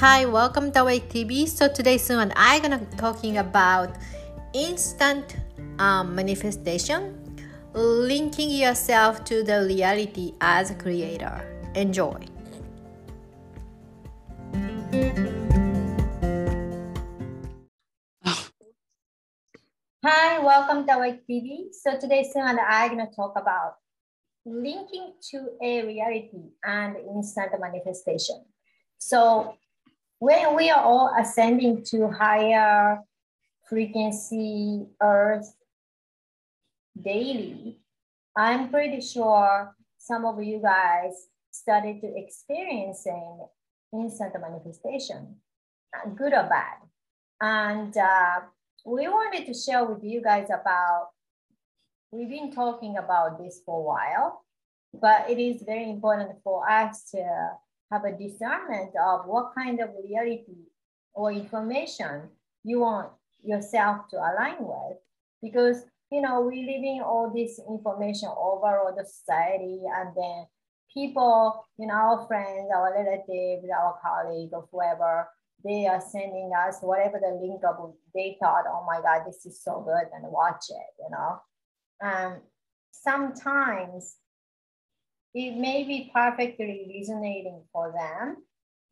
Hi, welcome to Awake TV. So today soon I'm gonna be talking about instant um, manifestation, linking yourself to the reality as a creator. Enjoy. Hi, welcome to Awake TV. So today soon I'm gonna talk about linking to a reality and instant manifestation. So when we are all ascending to higher frequency earth daily, I'm pretty sure some of you guys started to experiencing instant manifestation, good or bad. And uh, we wanted to share with you guys about, we've been talking about this for a while, but it is very important for us to have a discernment of what kind of reality or information you want yourself to align with. Because, you know, we're living all this information over all the society and then people, you know, our friends, our relatives, our colleagues, or whoever, they are sending us whatever the link of they thought, oh my God, this is so good and watch it, you know. Um, sometimes it may be perfectly resonating for them,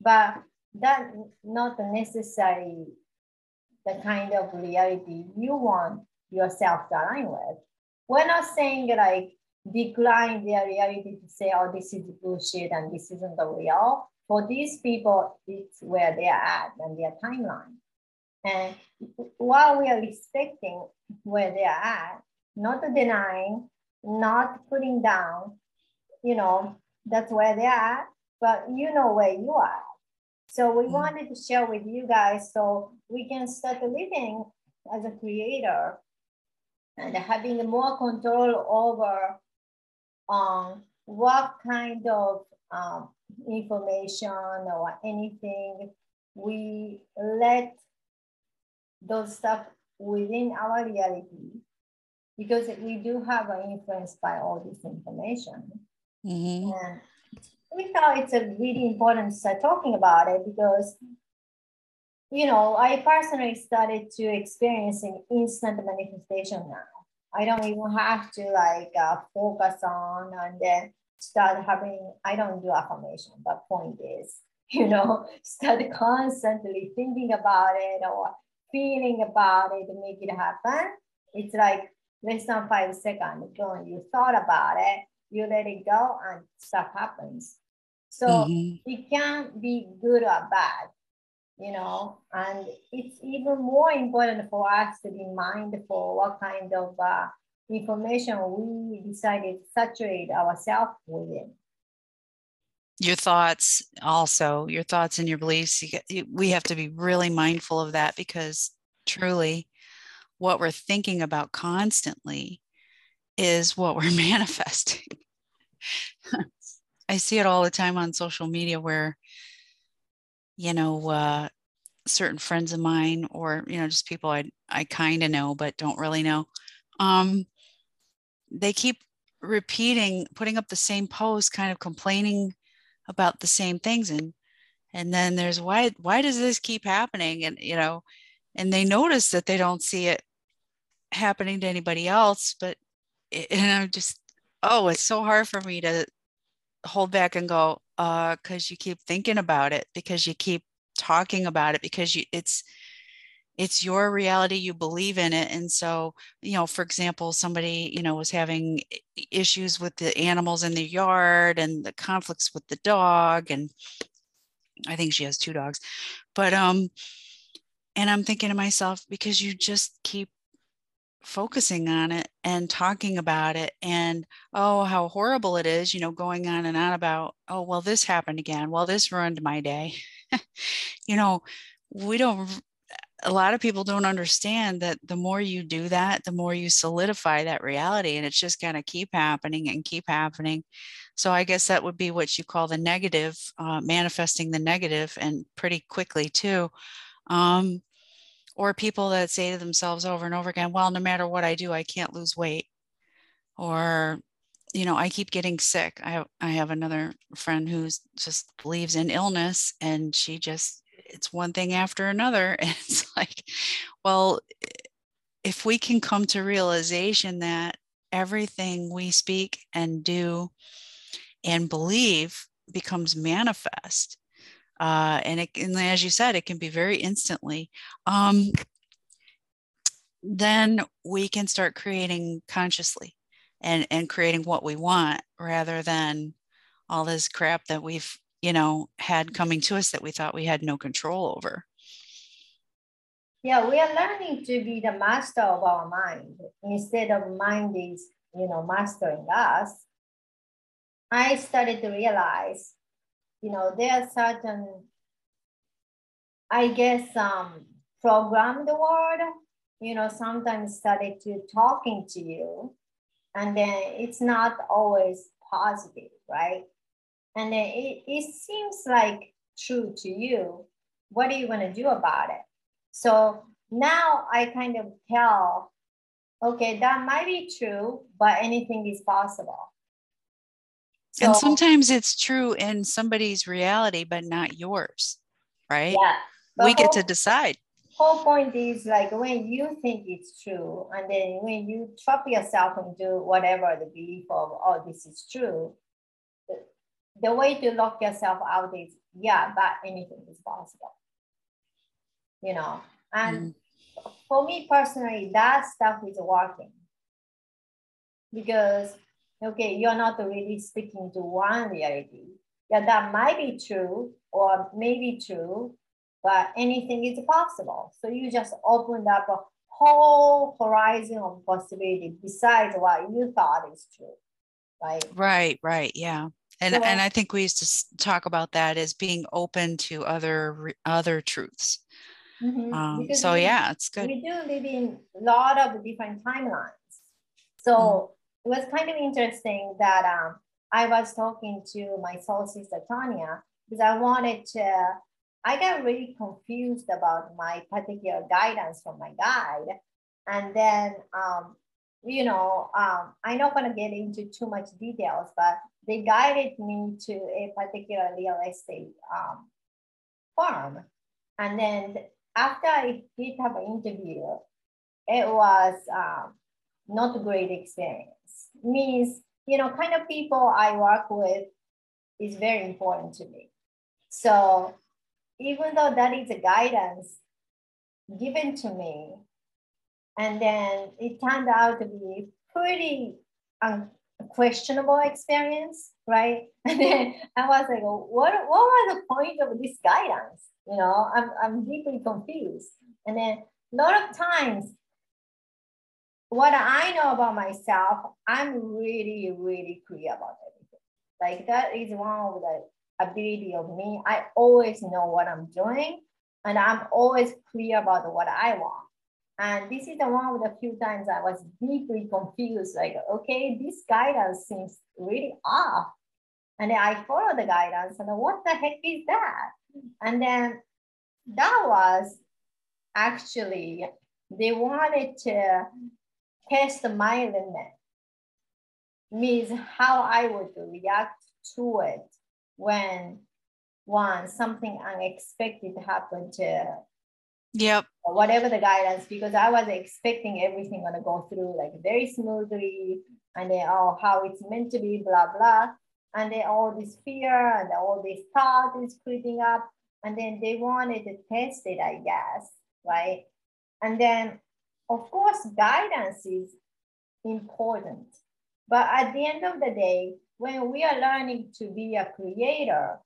but that not necessarily the kind of reality you want yourself to align with. We're not saying like decline their reality to say, oh, this is bullshit and this isn't the real. For these people, it's where they're at and their timeline. And while we are respecting where they're at, not denying, not putting down, you know, that's where they are, but you know where you are. So we mm-hmm. wanted to share with you guys so we can start living as a creator and having more control over um, what kind of um, information or anything we let those stuff within our reality because we do have an influence by all this information. Mm-hmm. And we thought it's a really important start talking about it because, you know, I personally started to experience an instant manifestation now. I don't even have to like uh, focus on and then start having, I don't do affirmation, but point is, you know, start constantly thinking about it or feeling about it to make it happen. It's like less than five seconds. When you thought about it, you let it go and stuff happens. So mm-hmm. it can be good or bad, you know, and it's even more important for us to be mindful what kind of uh, information we decided to saturate ourselves within. Your thoughts, also, your thoughts and your beliefs, you get, you, we have to be really mindful of that because truly what we're thinking about constantly is what we're manifesting. I see it all the time on social media where, you know, uh, certain friends of mine or, you know, just people I, I kind of know but don't really know, um, they keep repeating, putting up the same post, kind of complaining about the same things. And, and then there's why, why does this keep happening? And, you know, and they notice that they don't see it happening to anybody else, but, and I'm just, oh, it's so hard for me to hold back and go, uh, because you keep thinking about it, because you keep talking about it, because you it's it's your reality you believe in it. And so you know for example somebody you know was having issues with the animals in the yard and the conflicts with the dog and i think she has two dogs but um and i'm thinking to myself because you just keep focusing on it and talking about it and oh how horrible it is you know going on and on about oh well this happened again. Well this ruined my day. You know we don't a lot of people don't understand that the more you do that the more you solidify that reality and it's just going to keep happening and keep happening. So i guess that would be what you call the negative uh, manifesting the negative and pretty quickly too. Um, or people that say to themselves over and over again, well, no matter what I do, I can't lose weight. Or, you know, I keep getting sick. I have, I have another friend who's just believes in illness and she just it's one thing after another. And it's like, well, if we can come to realization that everything we speak and do and believe becomes manifest. Uh, and, it, and as you said, it can be very instantly. Um, then we can start creating consciously and and creating what we want rather than all this crap that we've you know had coming to us that we thought we had no control over yeah we are learning to be the master of our mind instead of mind is you know mastering us i started to realize you know there are certain i guess um programmed word you know sometimes started to talking to you and then it's not always positive right? And then it, it seems like true to you. What are you going to do about it? So now i kind of tell okay that might be true but anything is possible so, and sometimes it's true in somebody's reality but not yours right? Yeah we get to decide. whole point is like when you think it's true and then when you trap yourself into whatever the belief of oh this is true the way to lock yourself out is yeah but anything is possible you know? And mm. for me personally that stuff is working. Because okay you're not really speaking to one reality yeah that might be true or maybe true but anything is possible so you just opened up a whole horizon of possibility besides what you thought is true right right right yeah and so, and I think we used to talk about that as being open to other other truths. Mm-hmm. Um, so we, yeah, it's good. We do live in a lot of different timelines. So mm-hmm. It was kind of interesting that um, I was talking to my soul sister Tanya because I wanted to. I got really confused about my particular guidance from my guide, and then um, you know, um, I'm not going to get into too much details, but they guided me to a particular real estate um, firm. And then after I did have an interview, it was um, not a great experience. Means, you know, kind of people I work with is very important to me. So even though that is a guidance given to me, and then it turned out to be pretty unquestionable experience, right? And then I was like, what, what was the point of this guidance? You know, I'm, I'm deeply confused. And then a lot of times, what I know about myself, I'm really, really clear about everything. Like that is one of the ability of me. I always know what I'm doing and I'm always clear about what I want. And this is the one of the few times I was deeply confused, like, okay, this guidance seems really off. And then I follow the guidance and what the heck is that? And then that was actually, they wanted to test my limit, means how I would react to it when one something unexpected happened to Yep. whatever the guidance, because I was expecting everything gonna go through like very smoothly, and then oh how it's meant to be, blah blah, and then all this fear and all this thought is creeping up, and then they wanted to test it, I guess, right? And then of course guidance is important, but at the end of the day, when we are learning to be a creator,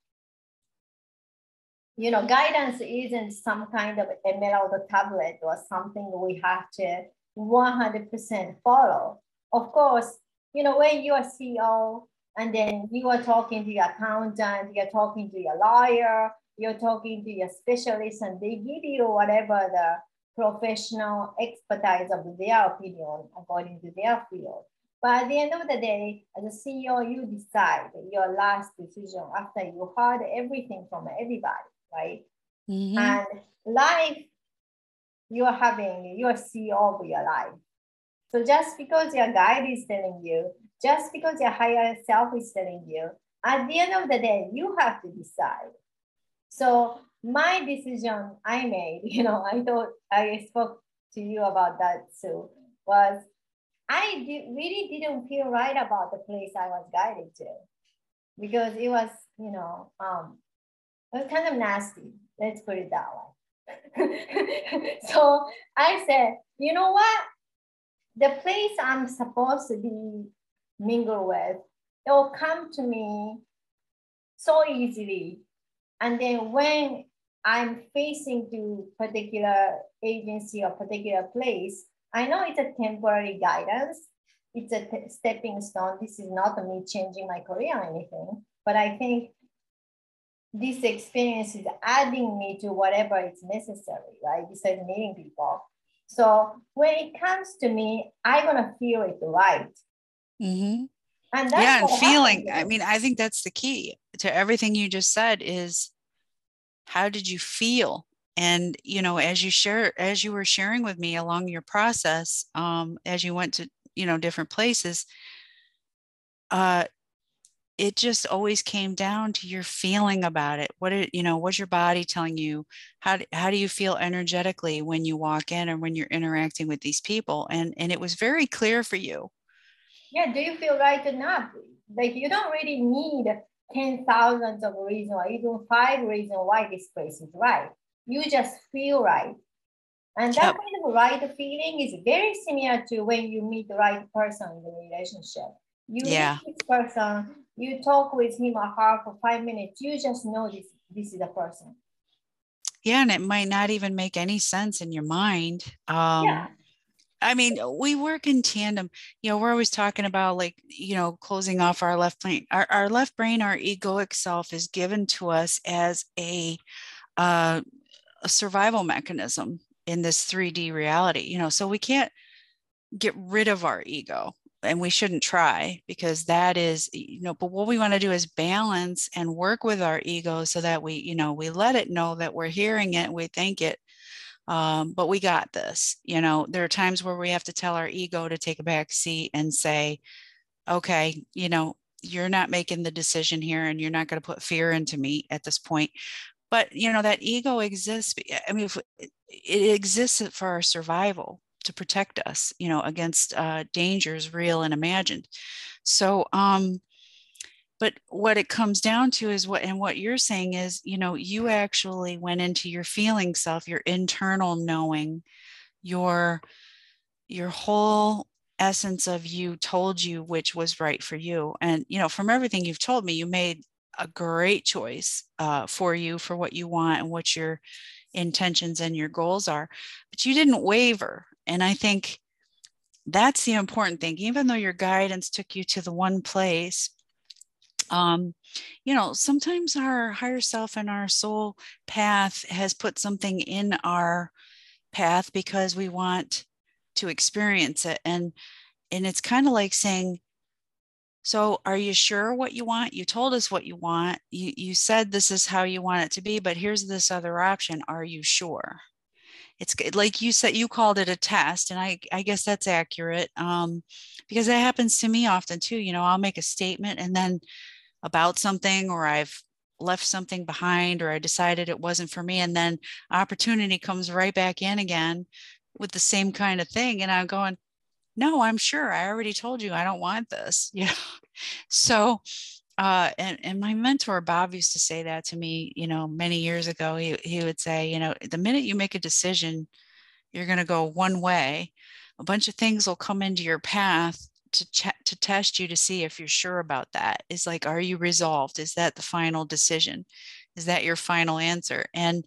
you know, guidance isn't some kind of emerald tablet or something we have to 100% follow. Of course, you know, when you're CEO and then you are talking to your accountant, you're talking to your lawyer, you're talking to your specialist, and they give you whatever the professional expertise of their opinion according to their field. But at the end of the day, as a CEO, you decide your last decision after you heard everything from everybody right? Mm-hmm. And life, you're having, you're CEO of your life. So just because your guide is telling you, just because your higher self is telling you, at the end of the day, you have to decide. So my decision I made, you know, I thought I spoke to you about that too, was I did, really didn't feel right about the place I was guided to because it was, you know, um, it was kind of nasty. Let's put it that way. so I said, you know what? The place I'm supposed to be mingle with, it will come to me so easily. And then when I'm facing to particular agency or particular place, I know it's a temporary guidance. It's a t- stepping stone. This is not me changing my career or anything, but I think this experience is adding me to whatever is necessary, right? Besides meeting people. So when it comes to me, I'm gonna feel it right. Mm-hmm. And yeah, and feeling. I mean, I think that's the key to everything you just said is how did you feel? And you know, as you share, as you were sharing with me along your process, um, as you went to you know different places, uh, it just always came down to your feeling about it. What it, you know, what's your body telling you? How how do you feel energetically when you walk in or when you're interacting with these people? And and it was very clear for you yeah, do you feel right enough? Like you don't really need 10,000 of reasons or even five reasons why this place is right. You just feel right. And that kind of right feeling is very similar to when you meet the right person in the relationship. You yeah. meet this person, you talk with him or her for five minutes, you just know this, this is a person. Yeah, and it might not even make any sense in your mind. Um, yeah. I mean, we work in tandem. You know, we're always talking about like, you know, closing off our left brain. Our, our left brain, our egoic self is given to us as a, uh, a survival mechanism in this 3D reality, you know, so we can't get rid of our ego and we shouldn't try because that is you know but what we want to do is balance and work with our ego so that we you know we let it know that we're hearing it we thank it um, but we got this you know there are times where we have to tell our ego to take a back seat and say okay you know you're not making the decision here and you're not going to put fear into me at this point. But you know that ego exists i mean it exists for our survival to protect us you know against uh, dangers real and imagined. So um but what it comes down to is what and what you're saying is you know you actually went into your feeling self your internal knowing your your whole essence of you told you which was right for you. And you know from everything you've told me you made a great choice uh, for you for what you want and what your intentions and your goals are but you didn't waver. And i think that's the important thing. Even though your guidance took you to the one place um, you know, sometimes our higher self and our soul path has put something in our path because we want to experience it. And and it's kind of like saying, so are you sure what you want? You told us what you want. You you said this is how you want it to be, but here's this other option. Are you sure? It's like you said, you called it a test, and I, I guess that's accurate um, because that happens to me often too. You know, I'll make a statement and then about something or I've left something behind or I decided it wasn't for me. And then opportunity comes right back in again with the same kind of thing. And I'm going, no, I'm sure. I already told you I don't want this. Yeah. so uh, and, and my mentor Bob used to say that to me, you know, many years ago. He, he would say, you know, the minute you make a decision, you're going to go one way. A bunch of things will come into your path to ch- to test you to see if you're sure about that is like are you resolved? Is that the final decision? Is that your final answer? And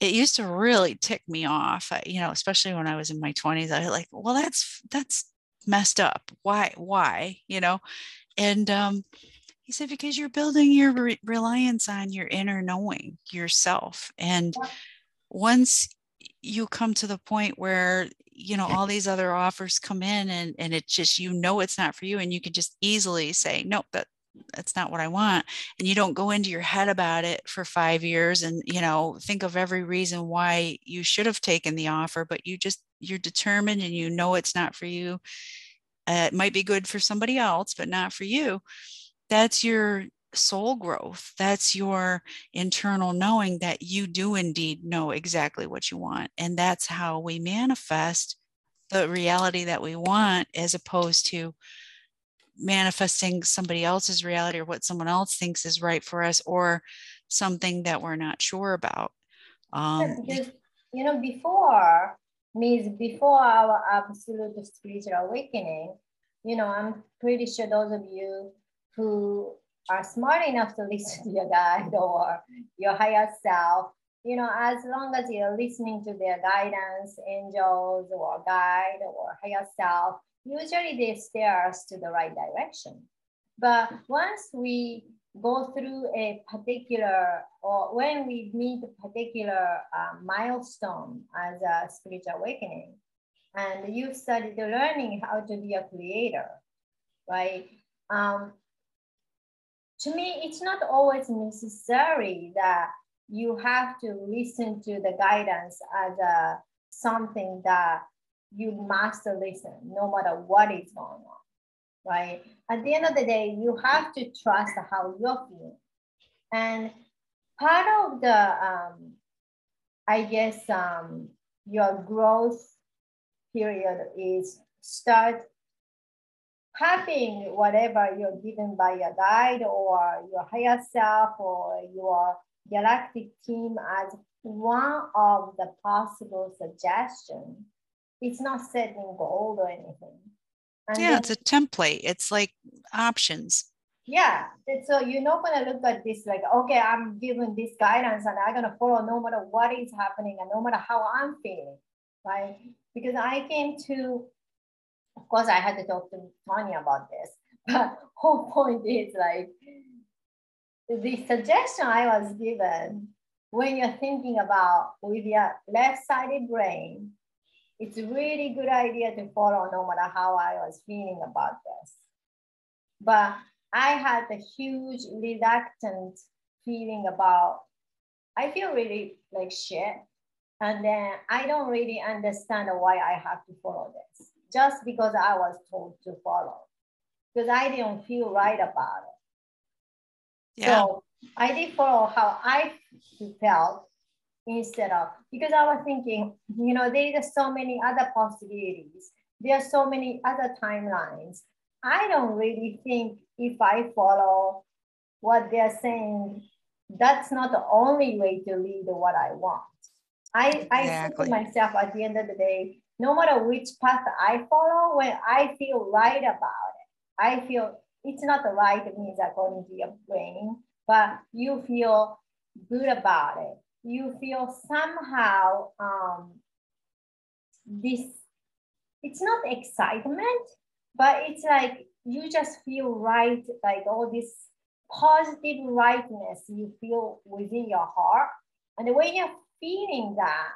it used to really tick me off you know especially when i was in my 20s i was like well that's that's messed up. Why why? You know? And um he said because you're building your re- reliance on your inner knowing yourself. And once you come to the point where you know all these other offers come in and and it just you know it's not for you and you can just easily say nope that that's not what i want. And you don't go into your head about it for 5 years and you know think of every reason why you should have taken the offer but you just you're determined and you know it's not for you. Uh, it might be good for somebody else but not for you. That's your soul growth. That's your internal knowing that you do indeed know exactly what you want. And that's how we manifest the reality that we want as opposed to manifesting somebody else's reality or what someone else thinks is right for us or something that we're not sure about. Um, because, you know, before means before our absolute spiritual awakening, you know, I'm pretty sure those of you who are smart enough to listen to your guide or your higher self, you know, as long as you're listening to their guidance, angels or guide or higher self, usually they steer us to the right direction. But once we go through a particular, or when we meet a particular uh, milestone as a spiritual awakening, and you started learning how to be a creator, right? Um, to me, it's not always necessary that you have to listen to the guidance as a, something that you must listen no matter what is going on, right? At the end of the day, you have to trust how you're feeling. And part of the, um, I guess, um, your growth period is start having whatever you're given by your guide or your higher self or your galactic team as one of the possible suggestions. It's not setting gold or anything. And yeah, then, it's a template. It's like options. Yeah. So you're not gonna look at this like, okay, I'm given this guidance and I'm gonna follow no matter what is happening and no matter how I'm feeling. Right. Because I came to of course, I had to talk to Tony about this. But whole point is like the suggestion I was given when you're thinking about with your left-sided brain, it's a really good idea to follow no matter how I was feeling about this. But I had a huge reluctant feeling about, I feel really like shit. And then I don't really understand why I have to follow this just because I was told to follow, because I didn't feel right about it. Yeah. So I did follow how I felt instead of because I was thinking, you know, there are so many other possibilities. There are so many other timelines. I don't really think if I follow what they're saying, that's not the only way to lead what I want. I, exactly. I think to myself at the end of the day, no matter which path I follow, when I feel right about it, I feel it's not the right means according to your brain, but you feel good about it. You feel somehow um, this, it's not excitement, but it's like you just feel right, like all this positive rightness you feel within your heart. And when you're feeling that,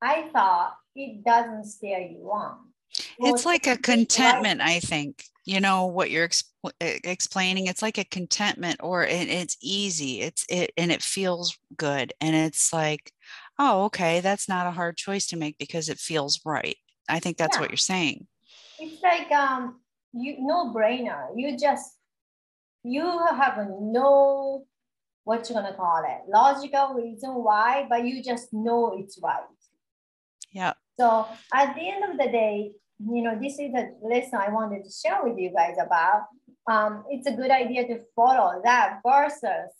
I thought it doesn't steer you on. Well, it's like a contentment, right. I think. You know what you're exp- explaining. It's like a contentment, or it, it's easy. It's it, and it feels good, and it's like, oh, okay, that's not a hard choice to make because it feels right. I think that's yeah. what you're saying. It's like um, you no brainer. You just you have a no what you're gonna call it logical reason why, but you just know it's right. Yeah. So at the end of the day, you know, this is a lesson I wanted to share with you guys about. Um, it's a good idea to follow that versus,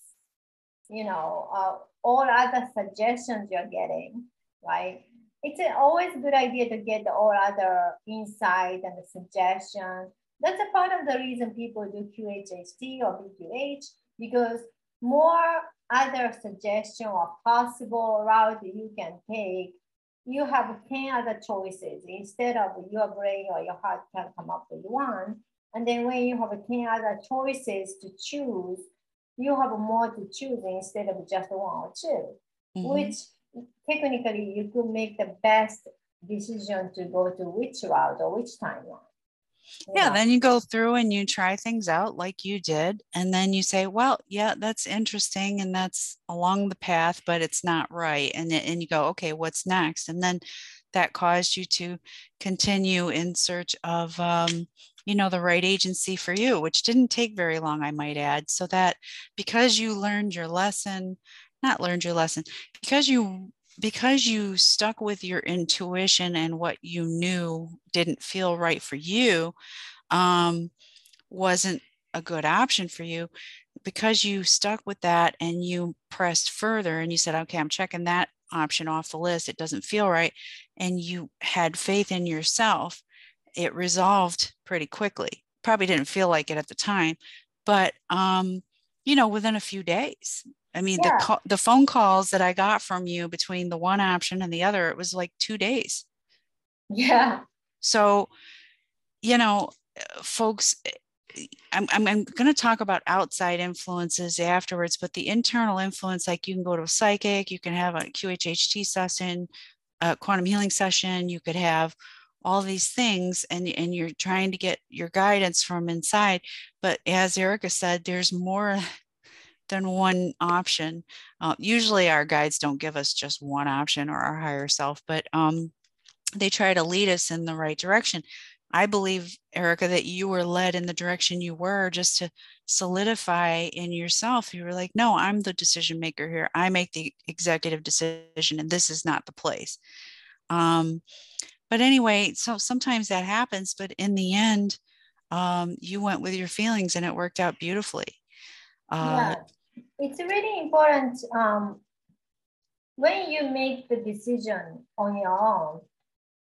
you know, uh, all other suggestions you're getting, right? It's always a good idea to get all other insight and the suggestions. That's a part of the reason people do QHHT or BQH because more other suggestion or possible route you can take you have 10 other choices instead of your brain or your heart can come up with one. And then when you have 10 other choices to choose, you have more to choose instead of just one or 2 mm-hmm. which technically you could make the best decision to go to which route or which timeline yeah then you go through and you try things out like you did and then you say well yeah that's interesting and that's along the path but it's not right and and you go okay what's next? And then that caused you to continue in search of um, you know the right agency for you which didn't take very long i might add. So that because you learned your lesson not learned your lesson because you because you stuck with your intuition and what you knew didn't feel right for you um, wasn't a good option for you because you stuck with that and you pressed further and you said okay i'm checking that option off the list. It doesn't feel right and you had faith in yourself it resolved pretty quickly. Probably didn't feel like it at the time but um you know within a few days i mean yeah. the the phone calls that i got from you between the one option and the other it was like 2 days yeah so you know eh, folks eh, I'm, I'm, I'm going to talk about outside influences afterwards, but the internal influence, like you can go to a psychic, you can have a QHHT session, a quantum healing session, you could have all these things and, and you're trying to get your guidance from inside. But as Erica said, there's more than one option. Uh, usually our guides don't give us just one option or our higher self, but um, they try to lead us in the right direction. I believe, Erica, that you were led in the direction you were just to solidify in yourself. You were like, no, I'm the decision maker here. I make the executive decision, and this is not the place. Um, but anyway, so sometimes that happens, but in the end, um, you went with your feelings and it worked out beautifully. Uh, yeah, it's really important um, when you make the decision on your own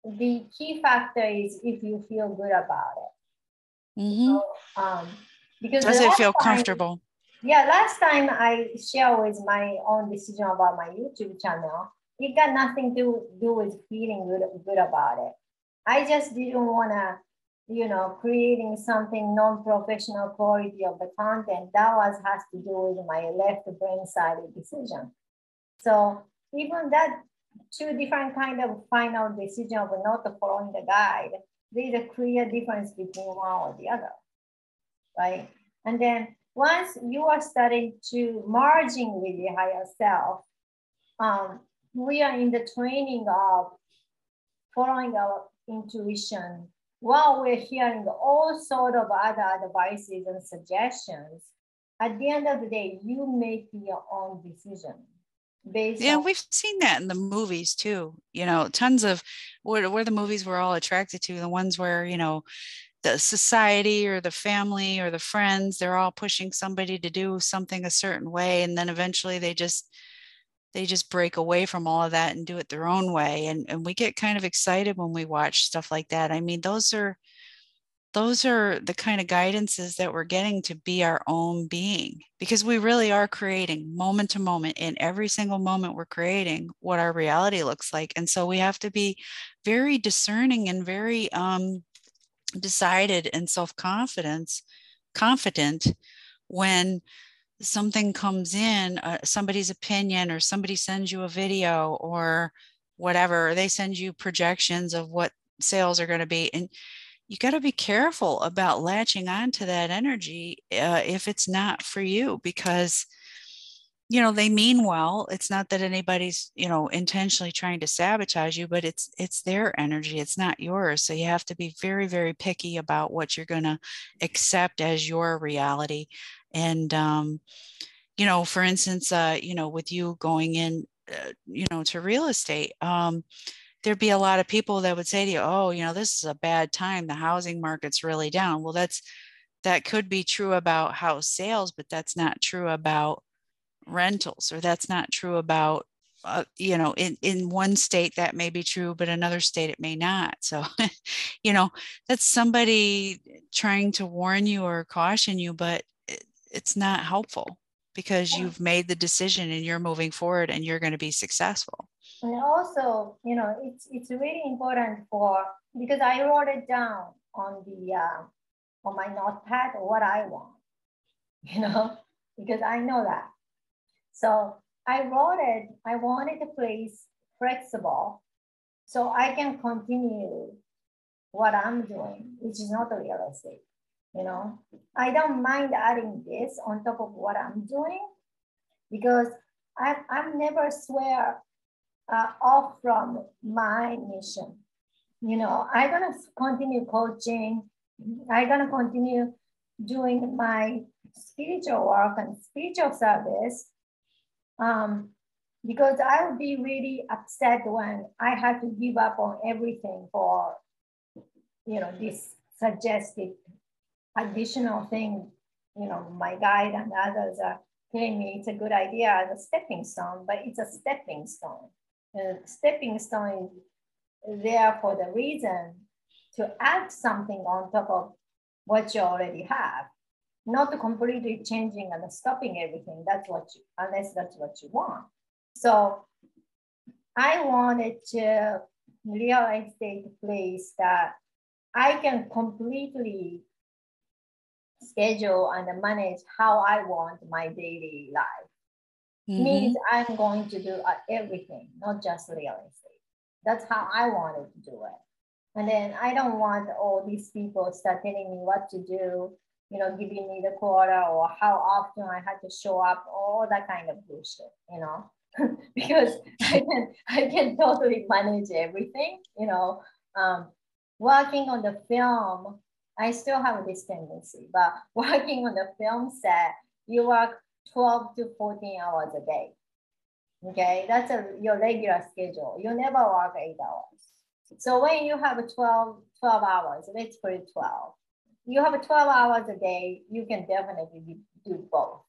the key factor is if you feel good about it. Mm-hmm. So, um, because does it feel time, comfortable? Yeah, last time I share with my own decision about my YouTube channel, it got nothing to do with feeling good, good about it. I just didn't want to, you know, creating something non-professional quality of the content. That was has to do with my left brain side decision. So even that two different kind of final decision of not following the guide, there's a clear difference between one or the other, right? And then once you are starting to merging with the higher self, um, we are in the training of following our intuition while we're hearing all sort of other advices and suggestions. At the end of the day, you make your own decision based yeah on- we've seen that in the movies too you know tons of where, where the movies we're all attracted to the ones where you know the society or the family or the friends they're all pushing somebody to do something a certain way and then eventually they just they just break away from all of that and do it their own way and and we get kind of excited when we watch stuff like that. I mean those are those are the kind of guidances that we're getting to be our own being because we really are creating moment to moment. In every single moment we're creating what our reality looks like and so we have to be very discerning and very um, decided and self-confidence confident when something comes in uh, somebody's opinion or somebody sends you a video or whatever or they send you projections of what sales are going to be and you got to be careful about latching onto that energy uh, if it's not for you because you know they mean well. It's not that anybody's you know intentionally trying to sabotage you but it's it's their energy. It's not yours. So you have to be very very picky about what you're going to accept as your reality and um you know for instance uh you know with you going in uh, you know to real estate um there'd be a lot of people that would say to you, oh, you know, this is a bad time. The housing market's really down. Well, that's that could be true about house sales, but that's not true about rentals, or that's not true about uh, you know in in one state that may be true but another state it may not so you know that's somebody trying to warn you or caution you but it's not helpful because you've made the decision and you're moving forward and you're going to be successful and also, you know, it's it's really important for because I wrote it down on the uh, on my notepad what I want, you know, because I know that. So I wrote it. I wanted the place flexible, so I can continue what I'm doing, which is not real estate. You know, I don't mind adding this on top of what I'm doing because I, I'm never swear uh, off from my mission. You know, I'm gonna continue coaching. I'm gonna continue doing my spiritual work and spiritual service. Um, because I would be really upset when I had to give up on everything for, you know, this suggested additional thing. You know, my guide and others are telling me it's a good idea as a stepping stone, but it's a stepping stone. The stepping stone is there for the reason to add something on top of what you already have, not completely changing and stopping everything. That's what you, unless that's what you want. So I wanted to real estate place that I can completely schedule and manage how I want my daily life. Mm-hmm. Means I'm going to do uh, everything, not just real estate. That's how I wanted to do it. And then I don't want all these people start telling me what to do, you know, giving me the quota or how often I had to show up, all that kind of bullshit, you know. because I can I can totally manage everything. You know, um, working on the film, I still have this tendency, but working on the film set, you work 12 to 14 hours a day. Okay, that's a, your regular schedule. You never work eight hours. So when you have 12, 12 hours, let's put it 12. You have 12 hours a day, you can definitely do both,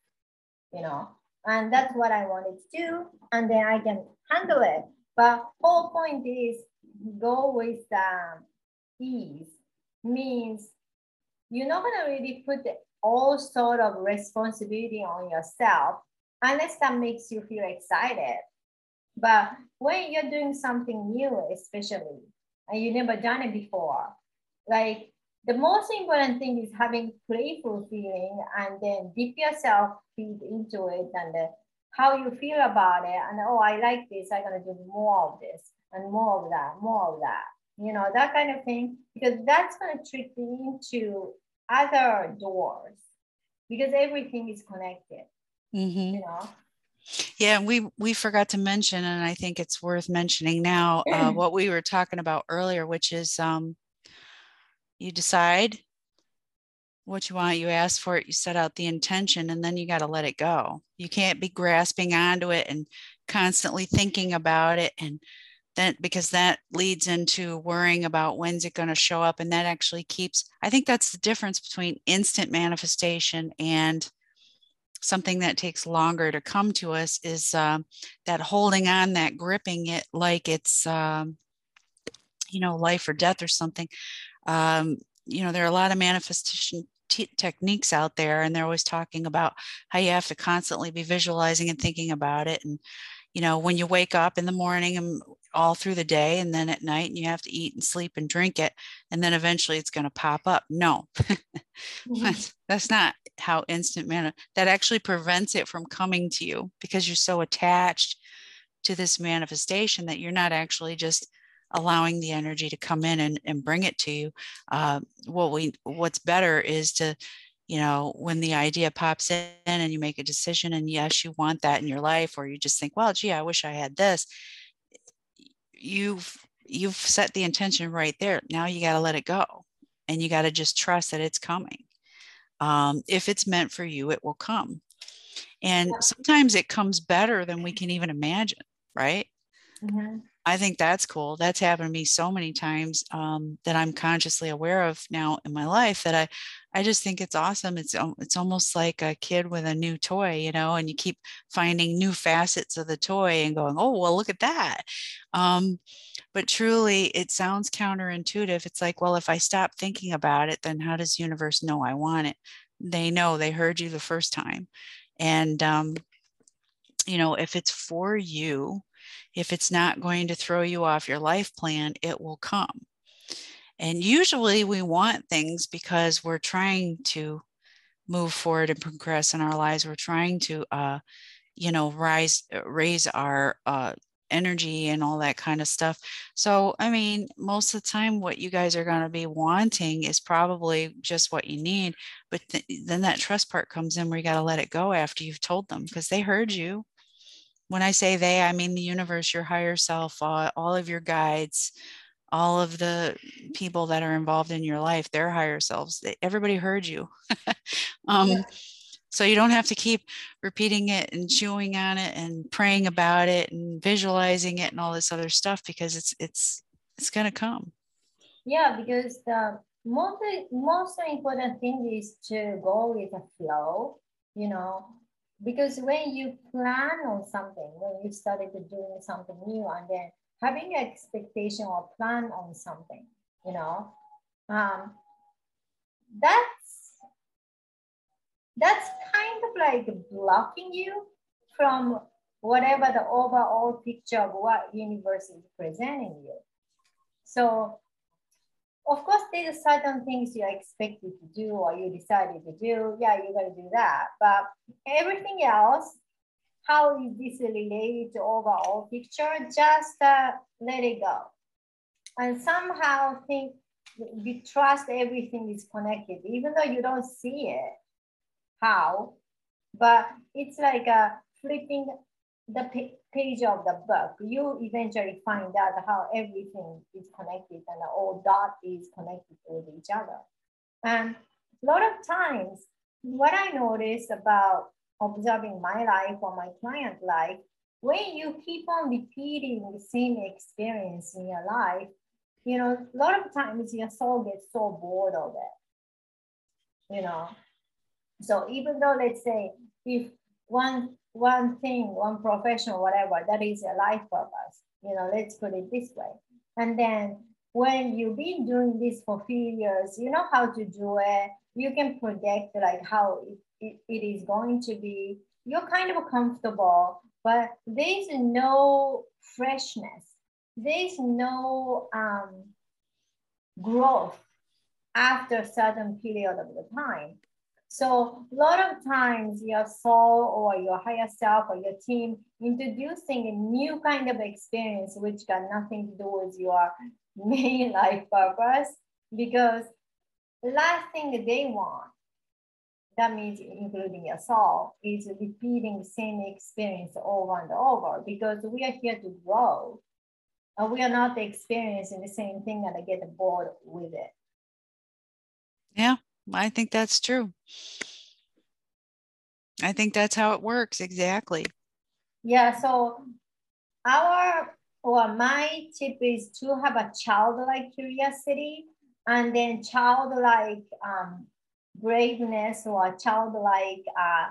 you know. And that's what I wanted to do. And then I can handle it. But whole point is go with um, ease means you're not gonna really put all sort of responsibility on yourself unless that makes you feel excited. But when you're doing something new, especially, and you never done it before, like the most important thing is having playful feeling and then dip yourself feed into it and uh, how you feel about it and oh i like this i'm going to do more of this and more of that more of that you know that kind of thing because that's going to trick you into other doors because everything is connected mm-hmm. you know yeah, we we forgot to mention, and I think it's worth mentioning now uh, what we were talking about earlier, which is um, you decide what you want, you ask for it, you set out the intention, and then you got to let it go. You can't be grasping onto it and constantly thinking about it. And then because that leads into worrying about when's it going to show up. And that actually keeps, I think that's the difference between instant manifestation and something that takes longer to come to us is uh, that holding on, that gripping it like it's, um, you know, life or death or something um, you know, there are a lot of manifestation t- techniques out there, and they're always talking about how you have to constantly be visualizing and thinking about it. And, you know, when you wake up in the morning and all through the day and then at night and you have to eat and sleep and drink it and then eventually it's going to pop up no mm-hmm. that's, that's not how instant mana that actually prevents it from coming to you because you're so attached to this manifestation that you're not actually just allowing the energy to come in and, and bring it to you. Uh, what we what's better is to, you know, when the idea pops in and you make a decision and yes, you want that in your life, or you just think, well, gee, I wish I had this. You've you've set the intention right there. Now you got to let it go, and you got to just trust that it's coming. Um, if it's meant for you, it will come. And sometimes it comes better than we can even imagine, right? Mm-hmm. I think that's cool. That's happened to me so many times um, that I'm consciously aware of now in my life that I, I just think it's awesome. It's it's almost like a kid with a new toy, you know, and you keep finding new facets of the toy and going, oh well, look at that. Um, but truly, it sounds counterintuitive. It's like, well, if I stop thinking about it, then how does universe know I want it? They know. They heard you the first time, and um, you know, if it's for you if it's not going to throw you off your life plan, it will come. And usually we want things because we're trying to move forward and progress in our lives. We're trying to, uh, you know, rise, uh, raise our uh, energy and all that kind of stuff. So, I mean, most of the time, what you guys are going to be wanting is probably just what you need. But th- then that trust part comes in where you got to let it go after you've told them because they heard you when I say they, I mean the universe, your higher self, all, all of your guides, all of the people that are involved in your life, their higher selves, everybody heard you. um, yeah. So you don't have to keep repeating it and chewing on it and praying about it and visualizing it and all this other stuff because it's it's it's gonna come. Yeah, because the most most important thing is to go with the flow, you know, because when you plan on something, when you started doing something new and then having an expectation or plan on something, you know, um, that's that's kind of like blocking you from whatever the overall picture of what universe is presenting you. So of course, there's certain things you're expected to do or you decided to do. Yeah, you're going to do that. But everything else, how is this related to overall picture? Just uh, let it go. And somehow think you trust everything is connected, even though you don't see it. How? But it's like a flipping the page of the book, you eventually find out how everything is connected and all dot is connected with each other. And a lot of times, what I notice about observing my life or my client life, when you keep on repeating the same experience in your life, you know, a lot of times your soul gets so bored of it. You know, so even though let's say if one one thing, one profession, whatever, that is a life purpose. You know, let's put it this way. And then when you've been doing this for few years, you know how to do it. You can predict like how it, it, it is going to be. You're kind of comfortable, but there's no freshness. There's no um, growth after a certain period of the time. So a lot of times your soul or your higher self or your team introducing a new kind of experience which got nothing to do with your main life purpose because the last thing they want, that means including your soul, is repeating the same experience over and over because we are here to grow. And we are not experiencing the same thing and I get bored with it. Yeah. I think that's true. I think that's how it works exactly. Yeah. So our or my tip is to have a childlike curiosity and then childlike um, braveness or childlike uh,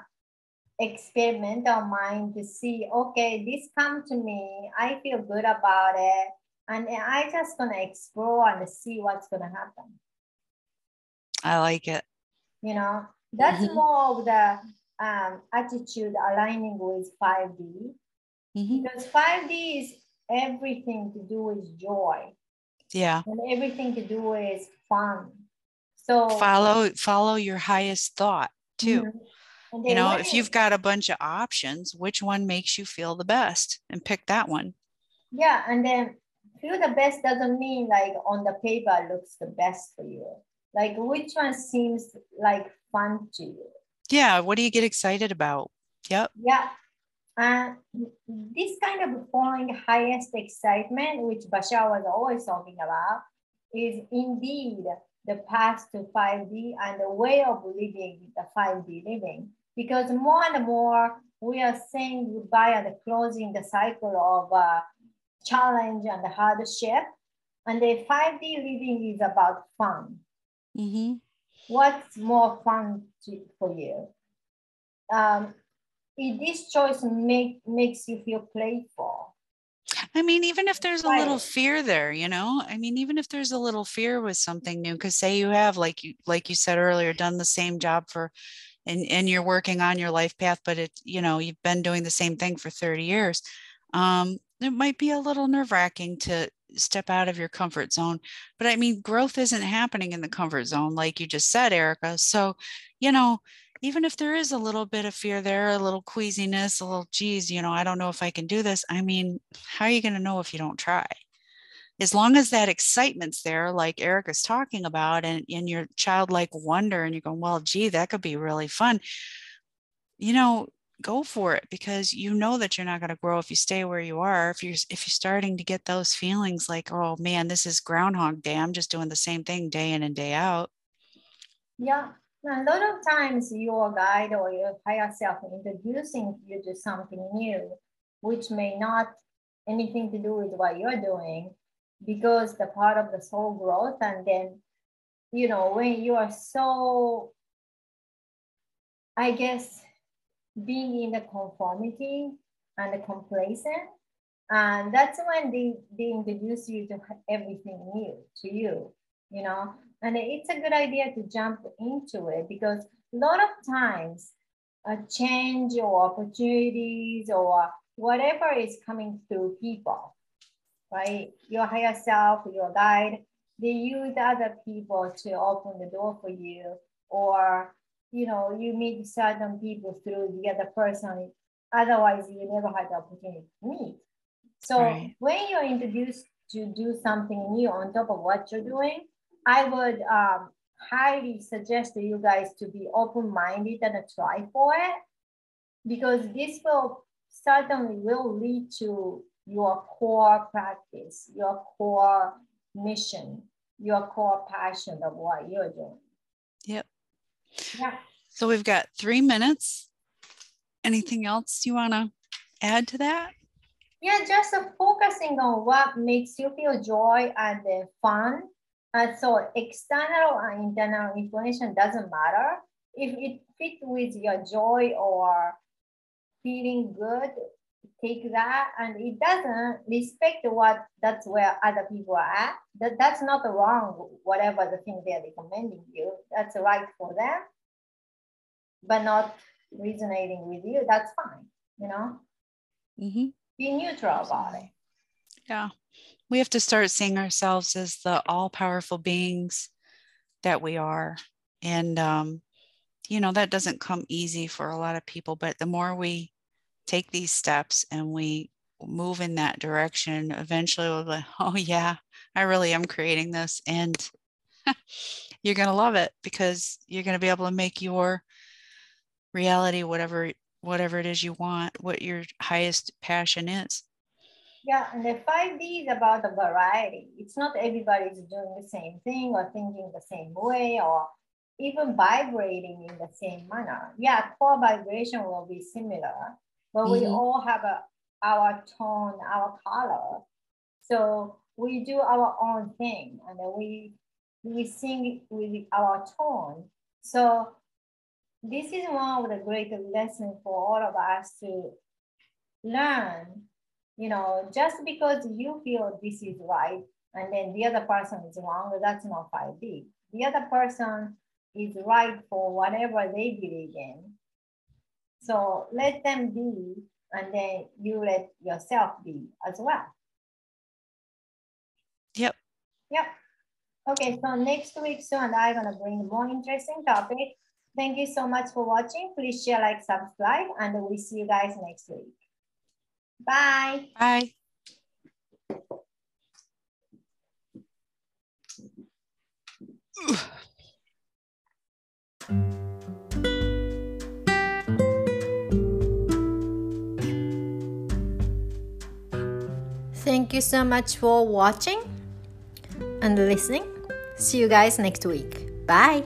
experimental mind to see, okay, this come to me, I feel good about it, and I just gonna explore and see what's gonna happen. I like it. You know, that's mm-hmm. more of the um, attitude aligning with 5D. Mm-hmm. Because 5D is everything to do with joy. Yeah. And everything to do with fun. So follow follow your highest thought too. Mm-hmm. You know, if you've got a bunch of options, which one makes you feel the best and pick that one. Yeah, and then feel the best doesn't mean like on the paper looks the best for you. Like which one seems like fun to you? Yeah. What do you get excited about? Yep. Yeah. And this kind of following highest excitement, which Bashar was always talking about, is indeed the path to 5D and the way of living the 5D living. Because more and more we are saying goodbye and closing the cycle of uh, challenge and hardship. And the 5D living is about fun. Mm-hmm. What's more fun to, for you? Um, if this choice make, makes you feel playful. I mean, even if there's a little fear there, you know, I mean, even if there's a little fear with something new, because say you have, like you, like you said earlier, done the same job for, and, and you're working on your life path, but it, you know, you've been doing the same thing for 30 years. Um, it might be a little nerve wracking to step out of your comfort zone. But I mean, growth isn't happening in the comfort zone, like you just said, Erica. So, you know, even if there is a little bit of fear there, a little queasiness, a little, geez, you know, I don't know if I can do this. I mean, how are you going to know if you don't try? As long as that excitement's there, like Erica's talking about, and in your childlike wonder, and you're going, well, gee, that could be really fun. You know, go for it because you know that you're not going to grow if you stay where you are if you're if you're starting to get those feelings like oh man this is groundhog day i'm just doing the same thing day in and day out. Yeah a lot of times your guide or your higher self introducing you to something new which may not anything to do with what you're doing because the part of the soul growth and then you know when you are so i guess being in the conformity and the complacent. And that's when they, they introduce you to everything new to you, you know. And it's a good idea to jump into it because a lot of times a change or opportunities or whatever is coming through people, right? Your higher self, your guide, they use other people to open the door for you or you know, you meet certain people through the other person. Otherwise, you never had the opportunity to meet. So right. when you're introduced to do something new on top of what you're doing, I would um, highly suggest to you guys to be open-minded and try for it because this will certainly will lead to your core practice, your core mission, your core passion of what you're doing. Yeah. So we've got three minutes. Anything else you want to add to that? Yeah, just uh, focusing on what makes you feel joy and uh, fun. And so external and internal information doesn't matter. If it fits with your joy or feeling good, take that. And it doesn't respect what that's where other people are at. That, that's not wrong, whatever the thing they're recommending you. That's right for them but not resonating with you, that's fine, you know? Mm-hmm. Be neutral about it. Yeah. We have to start seeing ourselves as the all powerful beings that we are. And, um, you know, that doesn't come easy for a lot of people, but the more we take these steps and we move in that direction, eventually we'll be like, oh, yeah, I really am creating this. And you're going to love it because you're going to be able to make your reality whatever whatever it is you want what your highest passion is yeah and the 5d is about the variety it's not everybody's doing the same thing or thinking the same way or even vibrating in the same manner yeah core vibration will be similar but mm-hmm. we all have a, our tone our color so we do our own thing and we we sing with our tone so this is one of the great lessons for all of us to learn. You know, just because you feel this is right and then the other person is wrong, that's not 5D. The other person is right for whatever they believe in. So let them be, and then you let yourself be as well. Yep. Yep. Okay, so next week, Sue and I are going to bring more interesting topic Thank you so much for watching. Please share, like, subscribe, and we'll see you guys next week. Bye. Bye. Thank you so much for watching and listening. See you guys next week. Bye.